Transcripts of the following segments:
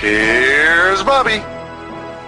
Here's Bobby.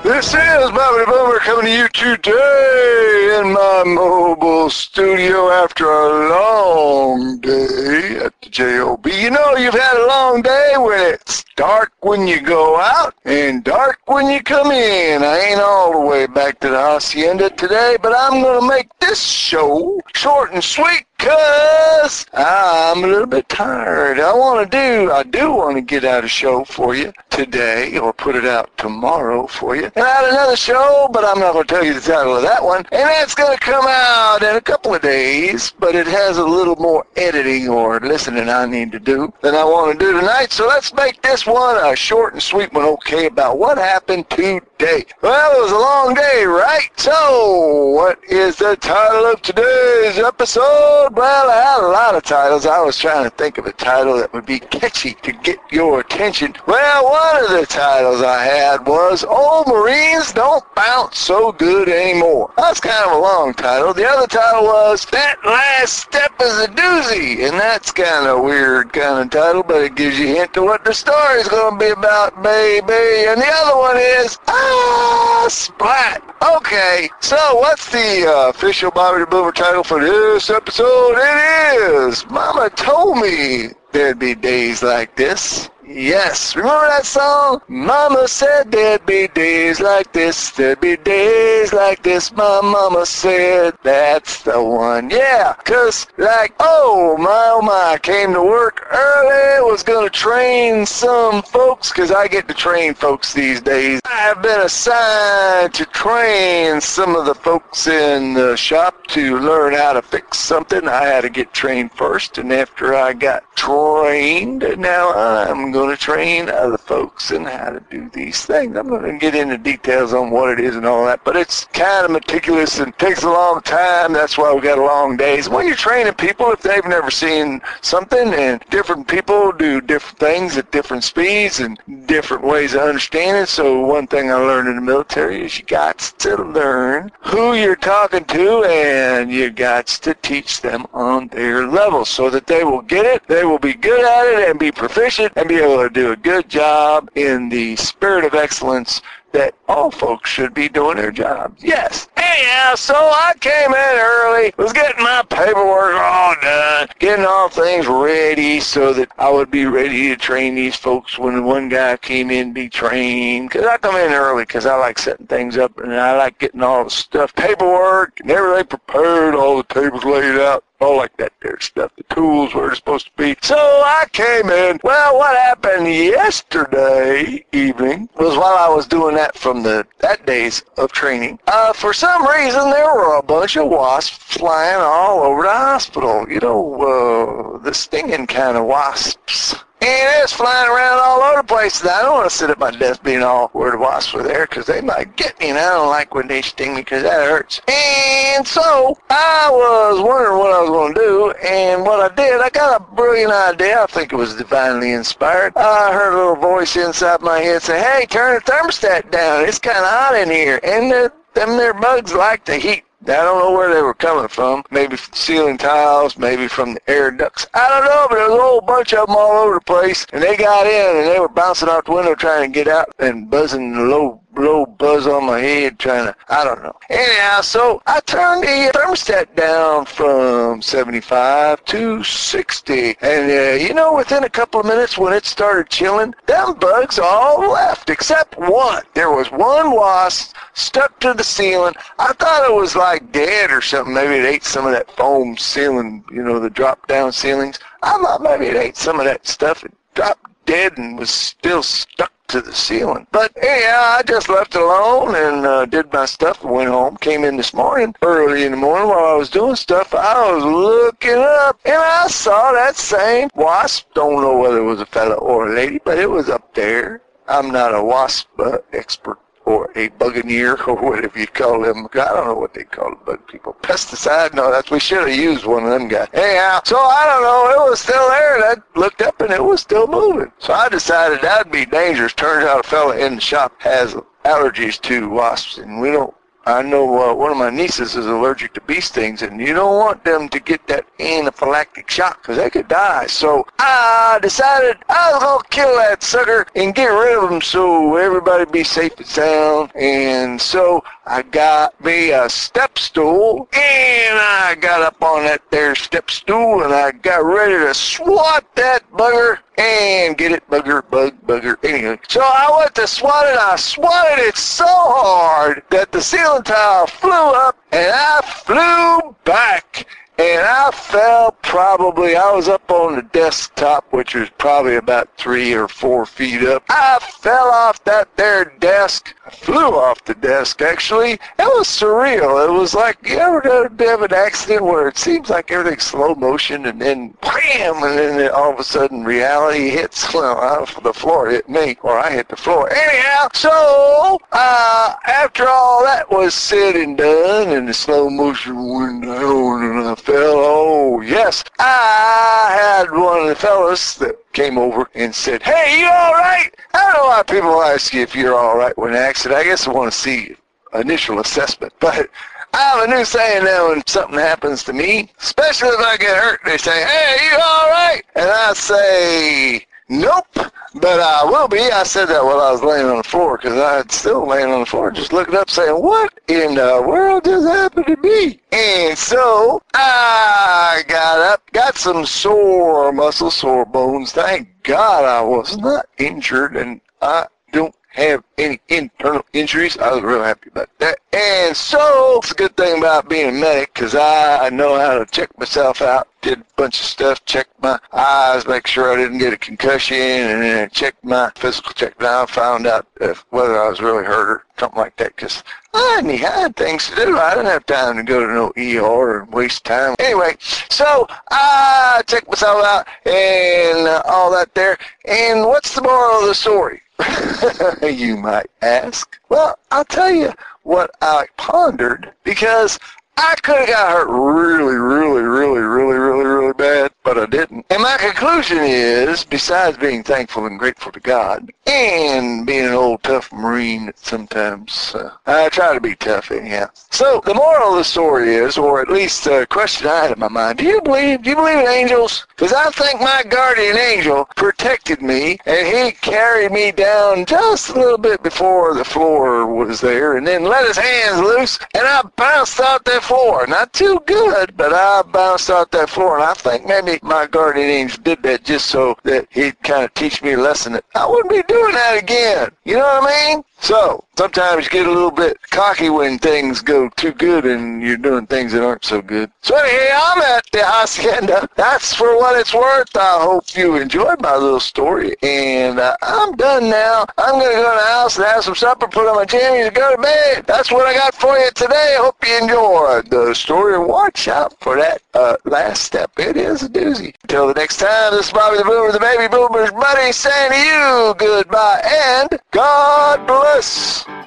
This is Bobby Boomer coming to you today in my mobile studio after a long day at the JOB. You know you've had a long day when it's dark when you go out and dark when you come in. I ain't all the way back to the hacienda today, but I'm to make this show short and sweet Cause I'm a little bit tired. I want to do, I do want to get out a show for you today or put it out tomorrow for you. And I had another show, but I'm not going to tell you the title of that one. And that's going to come out in a couple of days, but it has a little more editing or listening I need to do than I want to do tonight. So let's make this one a short and sweet one, okay, about what happened today. Well, it was a long day, right? So, what is the title of today's episode? Well, I had a lot of titles. I was trying to think of a title that would be catchy to get your attention. Well, one of the titles I had was Old Marines Don't Bounce So Good Anymore. That's kind of a long title. The other title was That Last Step is a Doozy. And that's kind of weird kind of title, but it gives you a hint to what the story's going to be about, baby. And the other one is Ah, Splat. Okay, so what's the uh, official Bobby the Boomer title for this episode? It is Mama told me there'd be days like this. Yes, remember that song? Mama said there'd be days like this, there'd be days like this, my mama said. That's the one, yeah. Cause like, oh my, oh my, I came to work early, was gonna train some folks, cause I get to train folks these days. I've been assigned to train some of the folks in the shop to learn how to fix something. I had to get trained first, and after I got trained, now I'm going to train other folks in how to do these things. I'm going to get into details on what it is and all that, but it's kind of meticulous and takes a long time. That's why we got long days. When you're training people, if they've never seen something, and different people do different things at different speeds and different ways of understanding. So one thing I learned in the military is you got to learn who you're talking to, and you got to teach them on their level so that they will get it, they will be good at it, and be proficient, and be able to do a good job in the spirit of excellence that all folks should be doing their jobs. Yes. Anyhow, so I came in early, was getting my paperwork all done, getting all things ready so that I would be ready to train these folks when one guy came in to be trained. Because I come in early because I like setting things up and I like getting all the stuff, paperwork and everything prepared, all the tables laid out all like that there stuff, the tools where it's supposed to be. So I came in. Well, what happened yesterday evening was while I was doing that from the that days of training. Uh, for some reason, there were a bunch of wasps flying all over the hospital. You know, uh, the stinging kind of wasps. And it's flying around all over the place. I don't want to sit at my desk being all the wasps are there because they might get me, and I don't like when they sting me because that hurts. And so I was wondering what I was going to do, and what I did, I got a brilliant idea. I think it was divinely inspired. I heard a little voice inside my head say, "Hey, turn the thermostat down. It's kind of hot in here." And the, them there bugs like the heat. I don't know where they were coming from. Maybe from ceiling tiles, maybe from the air ducts. I don't know, but there was a whole bunch of them all over the place. And they got in and they were bouncing out the window trying to get out and buzzing low low buzz on my head trying to, I don't know. Anyhow, so I turned the thermostat down from 75 to 60. And, uh, you know, within a couple of minutes when it started chilling, them bugs all left except one. There was one wasp stuck to the ceiling. I thought it was like dead or something. Maybe it ate some of that foam ceiling, you know, the drop down ceilings. I thought maybe it ate some of that stuff. It dropped dead and was still stuck to the ceiling. But anyhow, I just left it alone and uh, did my stuff and went home. Came in this morning, early in the morning while I was doing stuff, I was looking up and I saw that same wasp. Don't know whether it was a fella or a lady, but it was up there. I'm not a wasp uh, expert or a buccaneer or whatever you call them. I don't know what they call the bug people. Pesticide? No, that's we should have used one of them guys. Anyhow, so I don't know. It was still there, and I looked up and it was still moving. So I decided that'd be dangerous. Turns out a fella in the shop has allergies to wasps, and we don't I know uh, one of my nieces is allergic to bee stings, and you don't want them to get that anaphylactic shock because they could die. So I decided I was going to kill that sucker and get rid of him so everybody be safe and sound. And so I got me a step stool, and I got up on that there step stool, and I got ready to swat that bugger and get it, bugger, bug, bugger, anyway. So I went to swat it, I swatted it so hard that the ceiling tile flew up and I flew back and I fell probably, I was up on the desktop, which was probably about three or four feet up. I fell off that there desk, I flew off the desk actually. It was surreal. It was like, you ever have an accident where it seems like everything's slow motion and then bam, and then all of a sudden reality hits, well, the floor hit me, or I hit the floor. Anyhow, so, uh, after all that was said and done, and the slow motion went down, and I fell, oh, yes, I had one of the fellas that came over and said, hey, you all right? I know why people ask you if you're all right when an accident. I guess I want to see initial assessment, but I have a new saying now when something happens to me, especially if I get hurt, they say, hey, you all right? And I say, nope, but I will be. I said that while I was laying on the floor because I was still laying on the floor just looking up saying, what in the world just happened to me? And so I got up, got some sore muscles, sore bones. Thank God I was not injured and I don't have any internal injuries. I was real happy about that. And so it's a good thing about being a medic because I know how to check myself out. Did a bunch of stuff, checked my eyes, make sure I didn't get a concussion, and then checked my physical check. Now I found out if, whether I was really hurt or something like that because I had things to do. I didn't have time to go to no ER and waste time. Anyway, so I checked myself out and all that there. And what's the moral of the story? you might ask. Well, I'll tell you what I pondered because I could have got hurt really, really, really, really bad, but I didn't. And my conclusion is, besides being thankful and grateful to God, and being an old tough Marine sometimes, uh, I try to be tough anyhow. So the moral of the story is, or at least a question I had in my mind, do you believe, do you believe in angels? Because I think my guardian angel protected me, and he carried me down just a little bit before the floor was there, and then let his hands loose, and I bounced out that floor. Not too good, but I bounced out that floor, and I think maybe my guardian angel did that just so that he'd kind of teach me a lesson that I wouldn't be doing that again. You know what I mean? So, sometimes you get a little bit cocky when things go too good and you're doing things that aren't so good. So anyway, I'm at the hacienda. That's for what it's worth. I hope you enjoyed my little story. And uh, I'm done now. I'm going to go to the house and have some supper, put on my jammies, and go to bed. That's what I got for you today. Hope you enjoyed the story. Watch out for that uh, last step. It is a doozy. Until the next time, this is Bobby the Boomer, the Baby Boomer's buddy, saying to you goodbye and God bless.